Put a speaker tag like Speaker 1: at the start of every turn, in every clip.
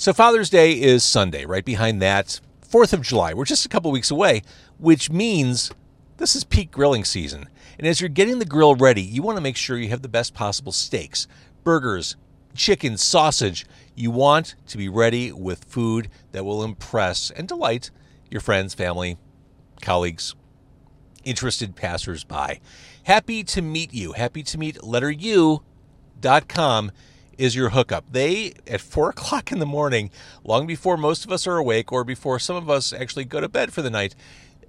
Speaker 1: So Father's Day is Sunday. Right behind that, 4th of July. We're just a couple weeks away, which means this is peak grilling season. And as you're getting the grill ready, you want to make sure you have the best possible steaks, burgers, chicken, sausage. You want to be ready with food that will impress and delight your friends, family, colleagues, interested passersby. Happy to meet you. Happy to meet letter U dot com is your hookup. They, at four o'clock in the morning, long before most of us are awake or before some of us actually go to bed for the night,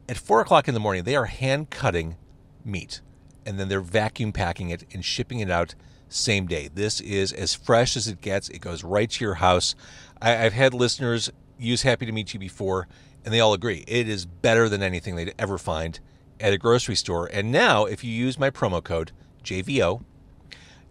Speaker 1: at four o'clock in the morning, they are hand cutting meat and then they're vacuum packing it and shipping it out same day. This is as fresh as it gets. It goes right to your house. I, have had listeners use Happy to Meet You before, and they all agree it is better than anything they'd ever find at a grocery store. And now, if you use my promo code JVO,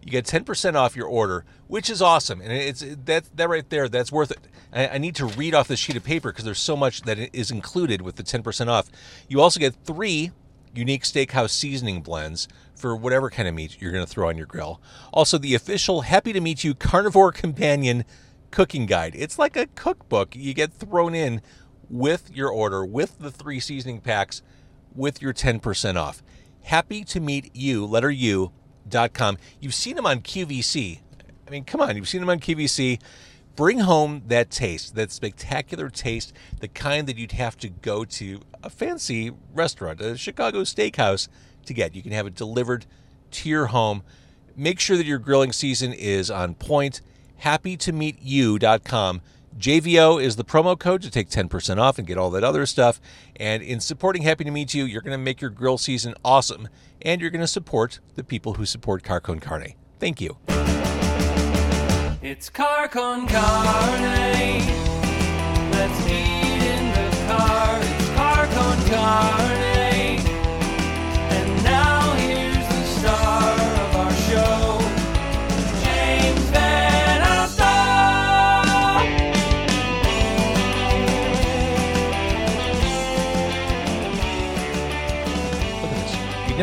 Speaker 1: you get 10% off your order, which is awesome. And it's that that right there, that's worth it. I, I need to read off this sheet of paper because there's so much that is included with the 10% off. You also get three unique steakhouse seasoning blends for whatever kind of meat you're going to throw on your grill. Also, the official Happy to Meet You Carnivore Companion cooking guide. It's like a cookbook you get thrown in with your order, with the three seasoning packs, with your 10% off. Happy to meet you, letter U, com. You've seen them on QVC. I mean, come on, you've seen them on QVC. Bring home that taste, that spectacular taste, the kind that you'd have to go to a fancy restaurant, a Chicago steakhouse to get. You can have it delivered to your home. Make sure that your grilling season is on point. Happy to meet you.com. JVO is the promo code to take 10% off and get all that other stuff. And in supporting Happy to Meet You, you're going to make your grill season awesome and you're going to support the people who support Car Con Carne. Thank you.
Speaker 2: It's car con carne.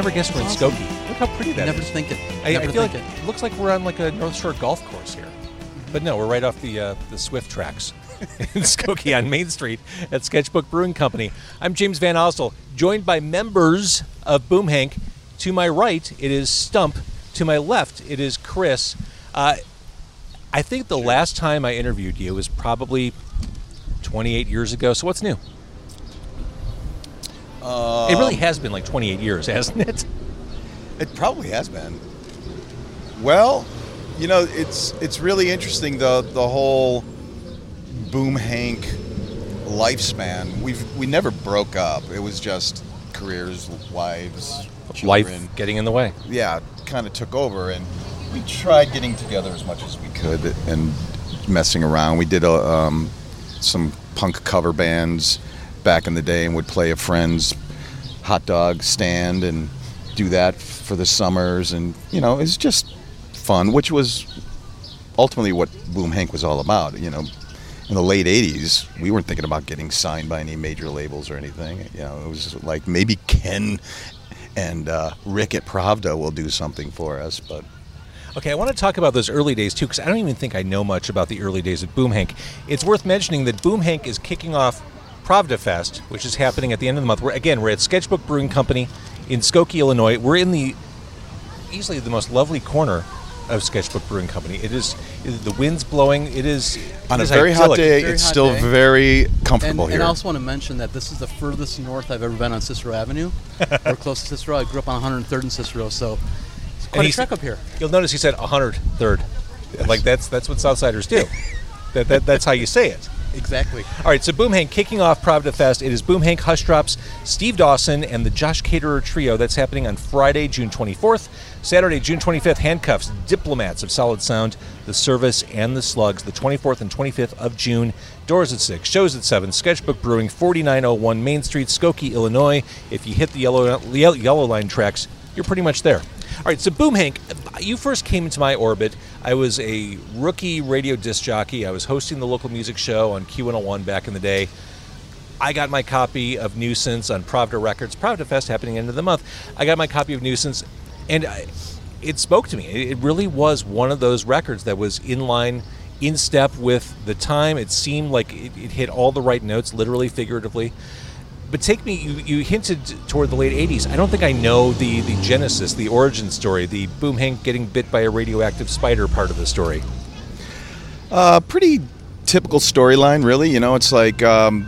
Speaker 1: Never guess we're in
Speaker 3: Awesome.
Speaker 1: Skokie. Look how pretty that is.
Speaker 3: Never think it.
Speaker 1: I, I
Speaker 3: Never
Speaker 1: feel like
Speaker 3: think
Speaker 1: it. looks like we're on like a North Shore golf course here, but no, we're right off the uh, the Swift tracks in Skokie on Main Street at Sketchbook Brewing Company. I'm James VanOsdol, joined by members of Boom Hank. To my right, it is Stump. To my left, it is Chris. Uh, I think the last time I interviewed you was probably 28 years ago. So what's new? It really has been like 28 years, hasn't it?
Speaker 4: It probably has been. Well, you know, it's it's really interesting the the whole Boom Hank lifespan. We've we never broke up. It was just careers, wives,
Speaker 1: Life getting in the way.
Speaker 4: Yeah, kind of took over, and we tried getting together as much as we could and messing around. We did a, um, some punk cover bands back in the day, and would play a friend's hot dog stand and do that for the summers, and you know, it's just fun, which was ultimately what Boom Hank was all about. You know, in the late '80s, we weren't thinking about getting signed by any major labels or anything. You know, it was like maybe Ken and uh, Rick at Pravda will do something for us, but
Speaker 1: Okay, I want to talk about those early days too, because I don't even think I know much about the early days of Boom Hank. It's worth mentioning that Boom Hank is kicking off Pravda Fest, which is happening at the end of the month. We're, again, we're at Sketchbook Brewing Company in Skokie, Illinois. We're in the easily the most lovely corner of Sketchbook Brewing Company. It is the wind's blowing. It is
Speaker 4: on
Speaker 1: it
Speaker 4: a
Speaker 1: is
Speaker 4: very hot day,
Speaker 3: Very
Speaker 4: it's
Speaker 3: hot
Speaker 4: still
Speaker 3: day.
Speaker 4: very comfortable
Speaker 3: and
Speaker 4: here.
Speaker 3: And I also want to mention that this is the furthest north I've ever been on Cicero Avenue. We're close to Cicero. I grew up on 103rd and Cicero, so it's
Speaker 1: And
Speaker 3: quite a trek up here.
Speaker 1: You'll notice he said 103rd. Like that's that's what Southsiders do. that, that that's how you say it.
Speaker 3: Exactly.
Speaker 1: All right, so Boom Hank kicking off Pravda Fest. It is Boom Hank, Hushdrops, Steve Dawson, and the Josh Caterer Trio. That's happening on Friday, June 24th. Saturday, June 25th, Handcuffs, Diplomats of Solid Sound, The Service, and The Slugs. The 24th and 25th of June. Doors at 6, shows at 7. Sketchbook Brewing, 4901 Main Street, Skokie, Illinois. If you hit the yellow, yellow line tracks, you're pretty much there. All right, so Boom Hank, you first came into my orbit. I was a rookie radio disc jockey. I was hosting the local music show on Q101 back in the day. I got my copy of Nuisance on Pravda Records. Pravda Fest happening end of the month. I got my copy of Nuisance, and I, it spoke to me. It really was one of those records that was in line in step with the time. It seemed like it, it hit all the right notes, literally, figuratively. But take me, you, you hinted toward the late 80s. I don't think I know the, the genesis, the origin story, the Boom Hank getting bit by a radioactive spider part of the story.
Speaker 4: Uh, pretty typical storyline, really. You know, it's like um,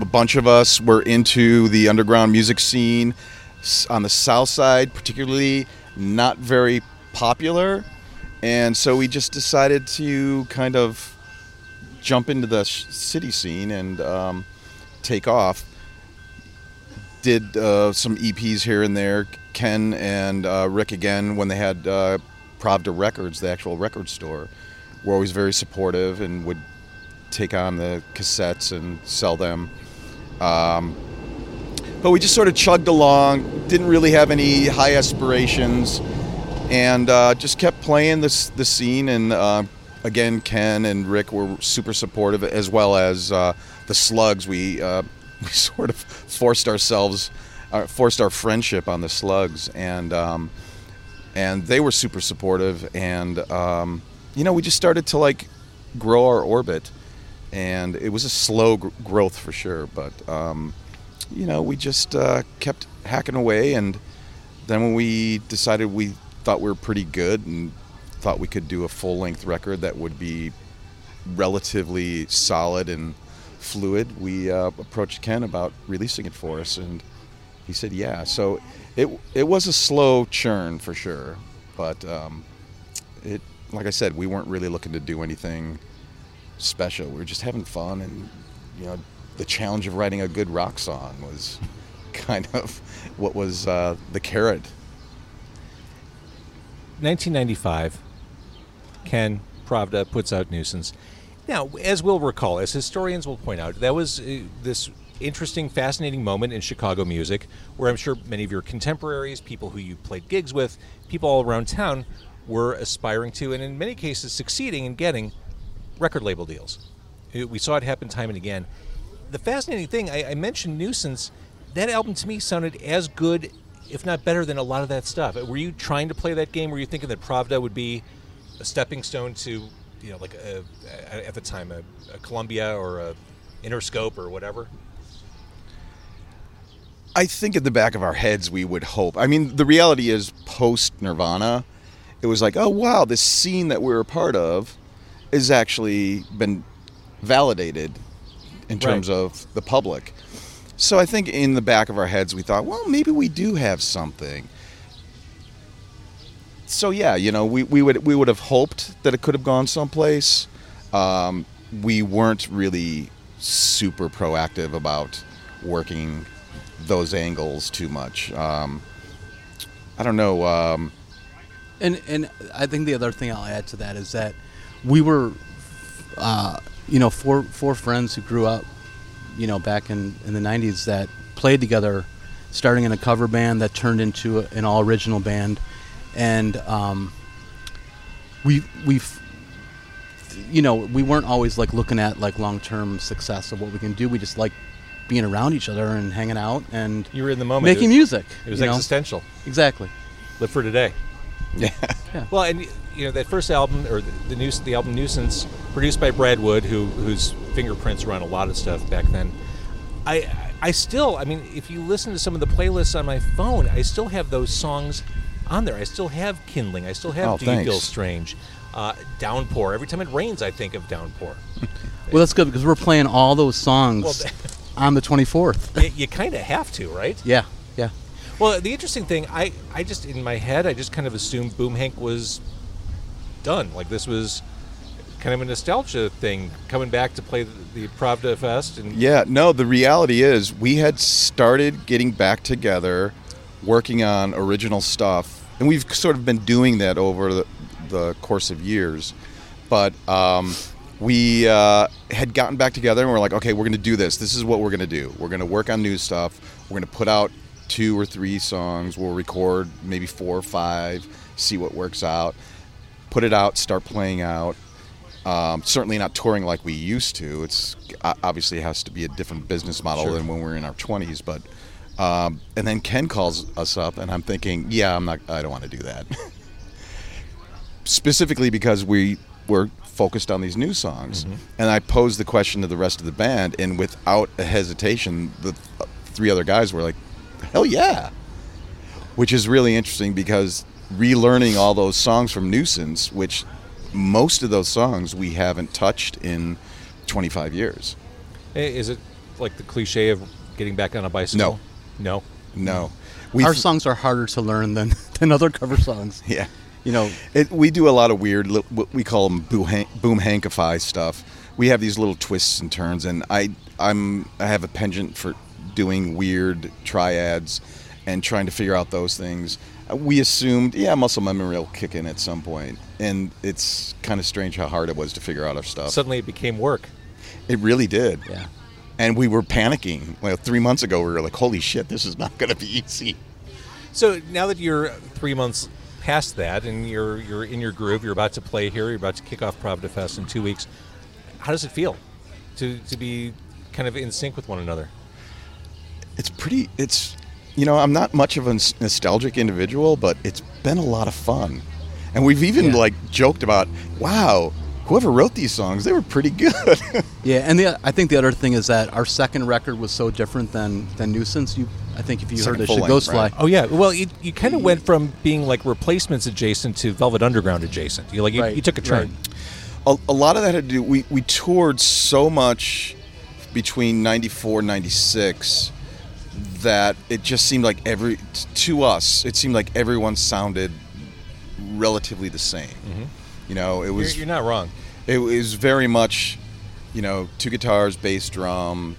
Speaker 4: a bunch of us were into the underground music scene on the south side, particularly not very popular. And so we just decided to kind of jump into the sh- city scene and um, take off. Did uh, some EPs here and there. Ken and uh, Rick again, when they had uh, Pravda Records, the actual record store, were always very supportive and would take on the cassettes and sell them. Um, but we just sort of chugged along, didn't really have any high aspirations, and uh, just kept playing this the scene. And uh, again, Ken and Rick were super supportive, as well as uh, the Slugs. We uh, we sort of forced ourselves, uh, forced our friendship on the Slugs, and um, and they were super supportive. And um, you know, we just started to like grow our orbit, and it was a slow gr- growth for sure, but. Um, you know, we just uh, kept hacking away, and then when we decided we thought we were pretty good and thought we could do a full length record that would be relatively solid and fluid, we uh, approached Ken about releasing it for us, and he said, "Yeah." So it it was a slow churn for sure, but um, it, like I said, we weren't really looking to do anything special. We were just having fun, and you know, the challenge of writing a good rock song was kind of what was uh, the carrot
Speaker 1: 1995, Ken Pravda puts out Nuisance. Now, as we'll recall, as historians will point out, that was uh, this interesting, fascinating moment in Chicago music where I'm sure many of your contemporaries, people who you played gigs with, people all around town were aspiring to, and in many cases succeeding in getting record label deals. Uh, We saw it happen time and again. The fascinating thing, I, I mentioned Nuisance, that album to me sounded as good, if not better, than a lot of that stuff. Were you trying to play that game? Were you thinking that Pravda would be a stepping stone to, you know, like a, a, at the time, a, a Columbia or a Interscope or whatever?
Speaker 4: I think at the back of our heads we would hope. I mean, the reality is post Nirvana, it was like, oh wow, this scene that we're a part of has actually been validated in terms
Speaker 1: Right.
Speaker 4: of the public. So I think in the back of our heads we thought, well, maybe we do have something. So yeah, you know, we, we would we would have hoped that it could have gone someplace. Um, we weren't really super proactive about working those angles too much. Um, I don't know. Um,
Speaker 3: And and I think the other thing I'll add to that is that we were, uh, you know, four four friends who grew up, you know, back in in the '90s that played together, starting in a cover band that turned into a, an all original band, and um, we we. You know, we weren't always like looking at like long term success of what we can do. We just like being around each other and hanging out and
Speaker 1: You were in the moment.
Speaker 3: making
Speaker 1: it,
Speaker 3: music.
Speaker 1: It was
Speaker 3: you know?
Speaker 1: existential.
Speaker 3: Exactly.
Speaker 1: Live for today.
Speaker 4: yeah.
Speaker 1: Well, and you know that first album or the, the new the album Nuisance, produced by Brad Wood, who whose fingerprints were on a lot of stuff back then. I I still, I mean, if you listen to some of the playlists on my phone, I still have those songs on there. I still have Kindling. I still have
Speaker 4: Oh,
Speaker 1: Do You Feel. Strange, uh, Downpour. Every time it rains, I think of Downpour.
Speaker 3: Well, that's good because we're playing all those songs
Speaker 1: Well,
Speaker 3: on the 24th.
Speaker 1: you, you kind of have to, right?
Speaker 3: Yeah, yeah.
Speaker 1: Well, the interesting thing, I, I just in my head, I just kind of assumed Boom Hank was done. Like this was kind of a nostalgia thing, coming back to play the, the Pravda Fest, and
Speaker 4: Yeah, no, the reality is we had started getting back together, working on original stuff, and we've sort of been doing that over the, the course of years. But um, we uh, had gotten back together and we're like, okay, we're going to do this. This is what we're going to do. We're going to work on new stuff. We're going to put out two or three songs. We'll record maybe four or five, see what works out, put it out, start playing out. Um, certainly not touring like we used to. It's obviously has to be a different business model
Speaker 1: Sure.
Speaker 4: than when we were in our 20s. But um, and then Ken calls us up, and I'm thinking, yeah, I'm not. I don't want to do that. Specifically because we were focused on these new songs. And I posed the question to the rest of the band, and without a hesitation, the th- three other guys were like, "Hell yeah!" Which is really interesting because relearning all those songs from Nuisance, which most of those songs we haven't touched in 25 years.
Speaker 1: Eh, Is it like the cliche of getting back on a bicycle? No.
Speaker 4: No, we
Speaker 3: Our songs are harder to learn than than other cover songs.
Speaker 4: yeah.
Speaker 3: You know,
Speaker 4: It, we do a lot of weird, what we call them boom, boom hankify stuff. We have these little twists and turns, and I I'm I have a penchant for doing weird triads and trying to figure out those things. Uh, We assumed, yeah, muscle memory will kick in at some point, and it's kind of strange how hard it was to figure out our stuff.
Speaker 1: Suddenly it became work.
Speaker 4: it really did,
Speaker 3: yeah.
Speaker 4: And we were panicking. Well, three months ago, we were like, "Holy shit, this is not going to be easy."
Speaker 1: So now that you're three months past that and you're you're in your groove, you're about to play here, you're about to kick off Pravda Fest in two weeks. How does it feel to to be kind of in sync with one another?
Speaker 4: it's pretty it's you know i'm not much of a nostalgic individual but it's been a lot of fun and we've even
Speaker 3: Yeah.
Speaker 4: like joked about wow whoever wrote these songs they were pretty good
Speaker 3: Yeah, and the, I think the other thing is that our second record was so different than than Nuisance. You, I think if you
Speaker 4: Second
Speaker 3: heard it,
Speaker 4: full
Speaker 3: should
Speaker 4: length,
Speaker 3: Ghostfly.
Speaker 4: right.
Speaker 1: Oh yeah, well you, you kind of went from being like replacements adjacent to Velvet Underground adjacent. You like you,
Speaker 3: Right,
Speaker 1: you took a turn.
Speaker 3: right.
Speaker 4: a, a lot of that had to do we, we toured so much between 94 and 96 that it just seemed like every to us it seemed like everyone sounded relatively the same mm-hmm. You know it
Speaker 1: You're,
Speaker 4: was
Speaker 1: you're not wrong.
Speaker 4: it was very much, you know, two guitars, bass drum,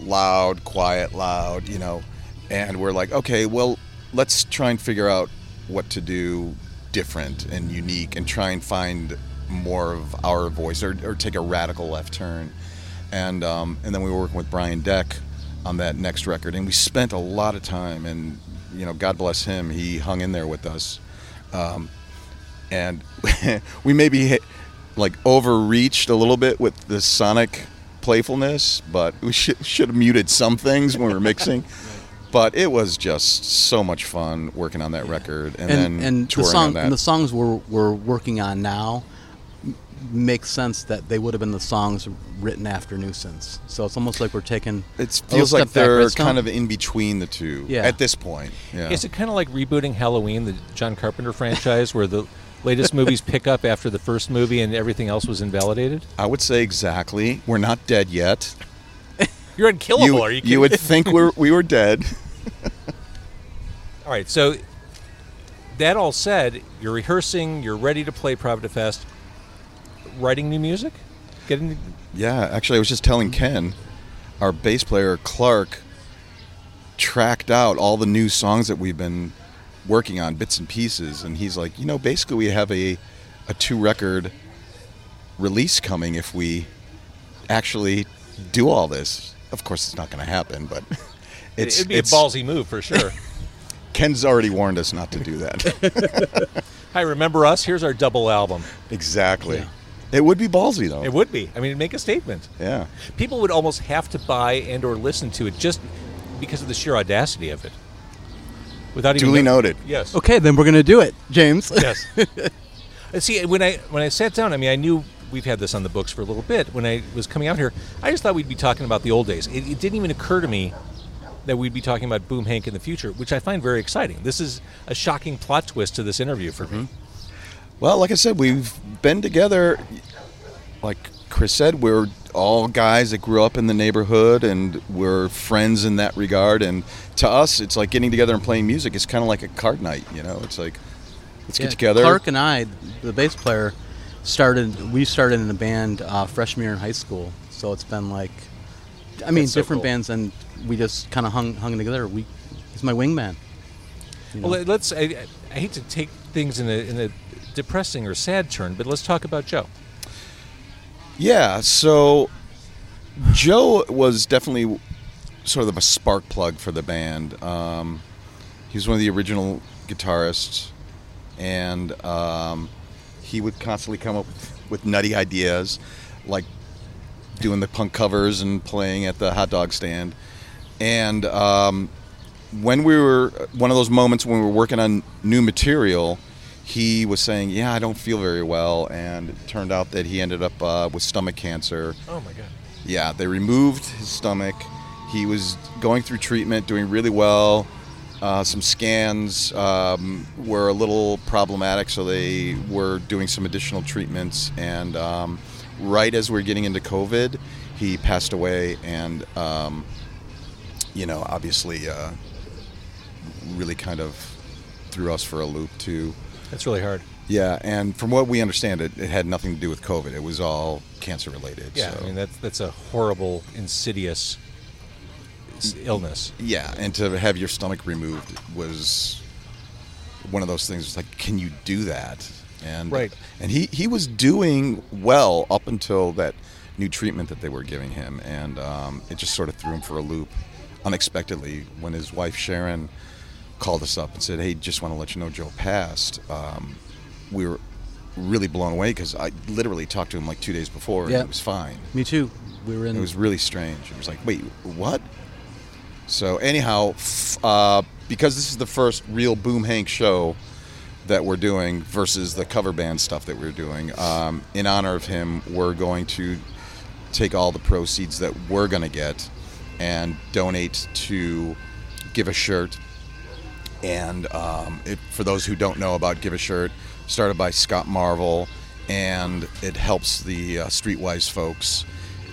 Speaker 4: loud, quiet, loud, you know, and we're like, okay, well, let's try and figure out what to do different and unique and try and find more of our voice or, or take a radical left turn. And, um, and then we were working with Brian Deck on that next record, and we spent a lot of time, and, you know, God bless him, he hung in there with us. Um, and we maybe hit, like overreached a little bit with the sonic playfulness, but we should should have muted some things when we were mixing. But it was just so much fun working on that record and,
Speaker 3: and
Speaker 4: then
Speaker 3: and the
Speaker 4: touring
Speaker 3: song
Speaker 4: on that.
Speaker 3: and the songs we're we're working on now m- makes sense that they would have been the songs written after Nuisance. So it's almost like we're taking.
Speaker 4: it feels like they're kind of in between the two
Speaker 3: Yeah.
Speaker 4: at this point. Yeah.
Speaker 1: Is it kind of like rebooting Halloween, the John Carpenter franchise, where the latest movies pick up after the first movie and everything else was invalidated?
Speaker 4: I would say exactly. We're not dead yet.
Speaker 1: You're unkillable.
Speaker 4: you,
Speaker 1: are you kidding?
Speaker 4: you would think we're, we were dead.
Speaker 1: All right. So that all said, you're rehearsing. You're ready to play Pravda Fest. Writing new music, getting
Speaker 4: Yeah, actually, I was just telling Ken, our bass player Clark, tracked out all the new songs that we've been working on, bits and pieces, and he's like, you know, basically we have a a two record release coming if we actually do all this. Of course, it's not going to happen, but it's
Speaker 1: it'd be
Speaker 4: it's
Speaker 1: a ballsy move for sure.
Speaker 4: Ken's already warned us not to do that.
Speaker 1: Hi, remember us? Here's our double album.
Speaker 4: exactly.
Speaker 3: Yeah.
Speaker 4: It would be ballsy though.
Speaker 1: It would be. I mean, make a statement.
Speaker 4: yeah.
Speaker 1: People would almost have to buy and or listen to it just because of the sheer audacity of it. Without even
Speaker 4: Duly
Speaker 1: know-
Speaker 4: noted.
Speaker 1: Yes.
Speaker 3: Okay, then we're gonna do it, James.
Speaker 1: Yes. And uh, See, when I when I sat down, I mean, I knew we've had this on the books for a little bit. When I was coming out here, I just thought we'd be talking about the old days. It, it didn't even occur to me that we'd be talking about Boom Hank in the future, which I find very exciting. This is a shocking plot twist to this interview for me. Mm-hmm.
Speaker 4: Well, like I said, we've been together. Like Chris said, we're all guys that grew up in the neighborhood, and we're friends in that regard. And to us, it's like getting together and playing music. It's kind of like a card night, you know. It's like let's
Speaker 3: Yeah,
Speaker 4: get together.
Speaker 3: Clark and I, the bass player, started. We started in a band uh, freshman year in high school. So it's been like, I mean,
Speaker 1: That's so
Speaker 3: different
Speaker 1: cool.
Speaker 3: bands, and we just kind of hung hung together. We, he's my wingman. you know.
Speaker 1: Well, let's. I, I hate to take things in a, in a depressing or sad turn, but let's talk about Joe.
Speaker 4: Yeah. So Joe was definitely sort of a spark plug for the band. Um, he was one of the original guitarists, and um, he would constantly come up with nutty ideas, like doing the punk covers and playing at the hot dog stand. And um, when we were one of those moments when we were working on new material, he was saying, "Yeah, I don't feel very well," and it turned out that he ended up uh, with stomach cancer.
Speaker 1: Oh my god.
Speaker 4: Yeah, they removed his stomach. He was going through treatment, doing really well. Uh, some scans um, were a little problematic, so they were doing some additional treatments. And um, right as we are getting into COVID, he passed away, and um, you know, obviously, uh, really kind of threw us for a loop too.
Speaker 1: That's really hard.
Speaker 4: Yeah, and from what we understand, it, it had nothing to do with COVID. It was all cancer related.
Speaker 1: Yeah,
Speaker 4: so.
Speaker 1: I mean that's that's a horrible, insidious illness.
Speaker 4: Yeah, and to have your stomach removed was one of those things. It's like, can you do that? And
Speaker 1: Right.
Speaker 4: and he he was doing well up until that new treatment that they were giving him, and um, it just sort of threw him for a loop unexpectedly when his wife Sharon called us up and said, "Hey, just want to let you know Joe passed." Um, we were really blown away because I literally talked to him like two days before, and
Speaker 3: Yeah.
Speaker 4: he was fine.
Speaker 3: Me too. We were in.
Speaker 4: It was really strange. It was like, wait, what? So anyhow, f- uh, because this is the first real Boom Hank show that we're doing versus the cover band stuff that we're doing, um, in honor of him, we're going to take all the proceeds that we're going to get and donate to Give a Shirt. And um, it, for those who don't know about Give a Shirt, started by Scott Marvel, and it helps the uh, Streetwise folks.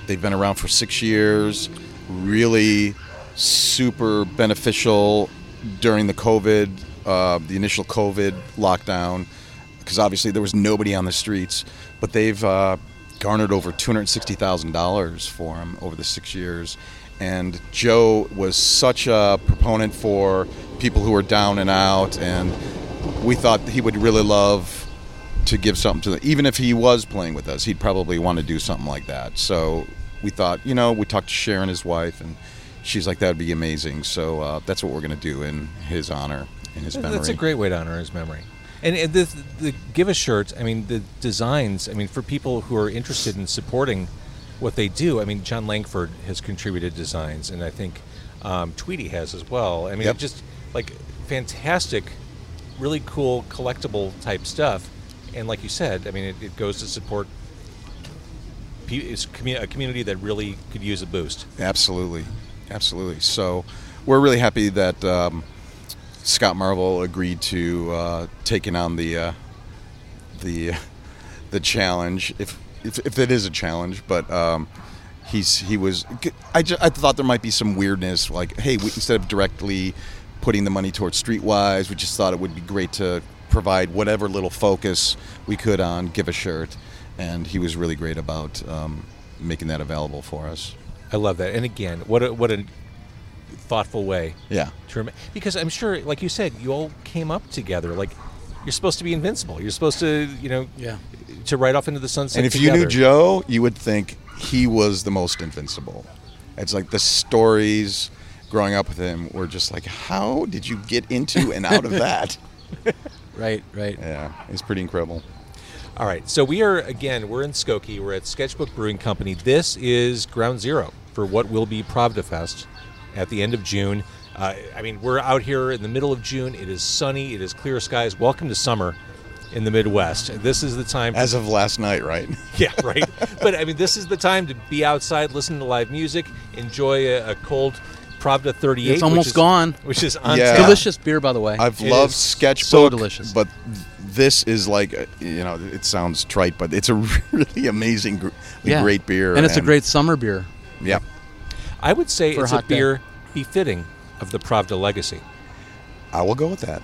Speaker 4: They've been around for six years, really super beneficial during the COVID, uh, the initial COVID lockdown, because obviously there was nobody on the streets, but they've uh, garnered over $260,000 for them over the six years. And Joe was such a proponent for people who are down and out, and we thought he would really love to give something to them. Even if he was playing with us, he'd probably want to do something like that. So we thought, you know, we talked to Sharon, his wife, and she's like, that would be amazing. So uh, that's what we're going to do in his honor, in his memory.
Speaker 1: That's a great way to honor his memory. And, and the, the give a shirt. I mean, the designs. I mean, for people who are interested in supporting what they do. I mean, Jon Langford has contributed designs, and I think um, Tweedy has as well. I mean,
Speaker 4: Yep.
Speaker 1: just like fantastic, really cool collectible type stuff. And like you said, I mean, it, it goes to support it's a community that really could use a boost.
Speaker 4: Absolutely, absolutely. So we're really happy that um, Scott Marvel agreed to uh, taking on the uh, the the challenge, if, if if it is a challenge. But um, he's he was. I just, I thought there might be some weirdness, like hey, we, instead of directly putting the money towards Streetwise, we just thought it would be great to provide whatever little focus we could on Give a Shirt, and he was really great about um, making that available for us.
Speaker 1: I love that. And again, what a, what a thoughtful way
Speaker 4: Yeah.
Speaker 1: to rem- because I'm sure, like you said, you all came up together. Like you're supposed to be invincible. You're supposed to, you know,
Speaker 3: Yeah.
Speaker 1: to ride off into the sunset.
Speaker 4: And if
Speaker 1: together.
Speaker 4: you knew Joe, you would think he was the most invincible. It's like the stories growing up with him we were just like, how did you get into and out of that?
Speaker 3: Right, right.
Speaker 4: yeah, it's pretty incredible.
Speaker 1: All right, so we are again. We're in Skokie. We're at Sketchbook Brewing Company. This is ground zero for what will be Pravda Fest at the end of June. Uh, I mean, we're out here in the middle of June. It is sunny. It is clear skies. Welcome to summer in the Midwest. This is the time.
Speaker 4: As of last night, right?
Speaker 1: yeah, right. but I mean, this is the time to be outside, listen to live music, enjoy a, a cold Pravda 38.
Speaker 3: It's
Speaker 1: which
Speaker 3: almost
Speaker 1: is-
Speaker 3: gone.
Speaker 1: Which is on
Speaker 4: Yeah.
Speaker 3: Delicious beer, by the way.
Speaker 4: I've
Speaker 1: It
Speaker 4: loved
Speaker 1: is
Speaker 4: Sketchbook,
Speaker 3: so delicious.
Speaker 4: but this is like, uh, you know, it sounds trite, but it's a really amazing, gr-
Speaker 3: yeah.
Speaker 4: great beer,
Speaker 3: and it's a great summer beer.
Speaker 4: Yeah,
Speaker 1: I would say
Speaker 3: For a
Speaker 1: it's a
Speaker 3: hot day.
Speaker 1: beer befitting of the Pravda legacy.
Speaker 4: I will go with that.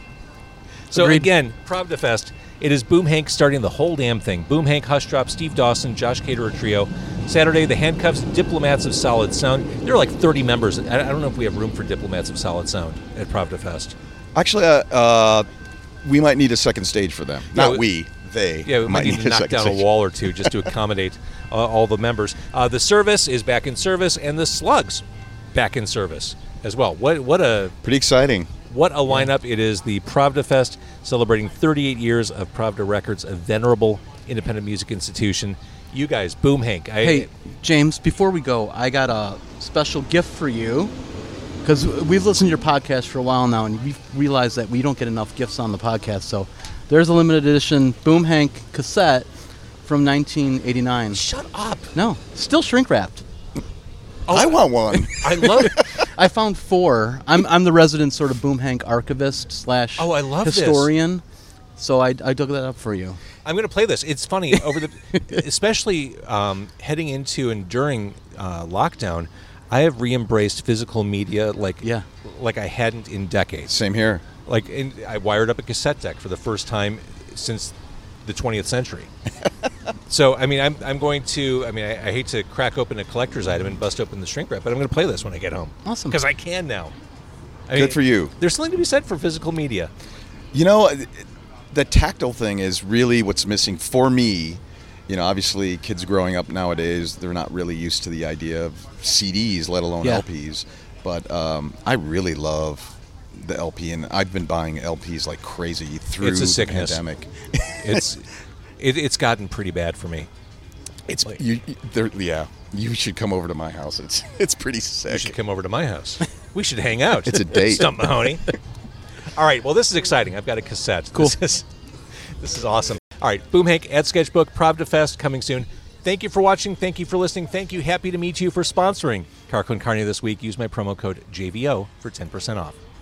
Speaker 1: So
Speaker 3: Agreed.
Speaker 1: again, Pravda Fest. It is Boom Hank starting the whole damn thing. Boom Hank, Hushdrop, Steve Dawson, Josh Caterer Trio. Saturday, the Handcuffs, Diplomats of Solid Sound. There are like 30 members. I I don't know if we have room for Diplomats of Solid Sound at Pravda Fest.
Speaker 4: Actually, uh, uh, we might need a second stage for them.
Speaker 1: Yeah,
Speaker 4: Not
Speaker 1: we-
Speaker 4: we, they.
Speaker 1: Yeah, we might need to knock
Speaker 4: second
Speaker 1: down
Speaker 4: stage.
Speaker 1: a wall or two just to accommodate uh, all the members. Uh, the service is back in service, and the Slugs back in service as well. What what a
Speaker 4: Pretty exciting.
Speaker 1: What a lineup it is! The Pravda Fest celebrating 38 years of Pravda Records, a venerable independent music institution. You guys, Boom Hank. I,
Speaker 3: Hey, James, before we go, I got a special gift for you because we've listened to your podcast for a while now, and we've realized that we don't get enough gifts on the podcast. So There's a limited edition Boom Hank cassette from 1989.
Speaker 1: Shut up.
Speaker 3: No, still shrink wrapped.
Speaker 4: I want one.
Speaker 1: I love
Speaker 3: I found four. I'm I'm the resident sort of Boom Hank archivist slash
Speaker 1: Oh, I love this.
Speaker 3: historian. So I, I dug that up for you.
Speaker 1: I'm going to play this. It's funny over the, especially um, heading into and during uh, lockdown. I have re-embraced physical media like
Speaker 3: Yeah.
Speaker 1: like I hadn't in decades.
Speaker 4: Same here.
Speaker 1: Like in, I wired up a cassette deck for the first time since the 20th century. so I mean, I'm, I'm going to. I mean, I, I hate to crack open a collector's item and bust open the shrink wrap, but I'm going to play this when I get home.
Speaker 3: Awesome.
Speaker 1: because I can now. I
Speaker 4: Good for you.
Speaker 1: There's something to be said for physical media.
Speaker 4: You know, the tactile thing is really what's missing for me. You know, obviously, kids growing up nowadays, they're not really used to the idea of CDs, let alone
Speaker 3: Yeah.
Speaker 4: LPs. But um, I really love the LP, and I've been buying LPs like crazy through
Speaker 1: It's a
Speaker 4: the pandemic.
Speaker 1: It's it, it's gotten pretty bad for me.
Speaker 4: It's you, you- yeah. You should come over to my house. It's it's pretty
Speaker 1: You should come over to my house. We should hang out.
Speaker 4: It's a date.
Speaker 1: Stump Mahoney. All right. Well, this is exciting. I've got a cassette.
Speaker 3: Cool.
Speaker 1: This is, this is awesome. All right. Boom Hank at Sketchbook Pravda Fest coming soon. Thank you for watching. Thank you for listening. Thank you. Happy to meet you for sponsoring Car Con Carne this week. Use my promo code JVO for 10% off.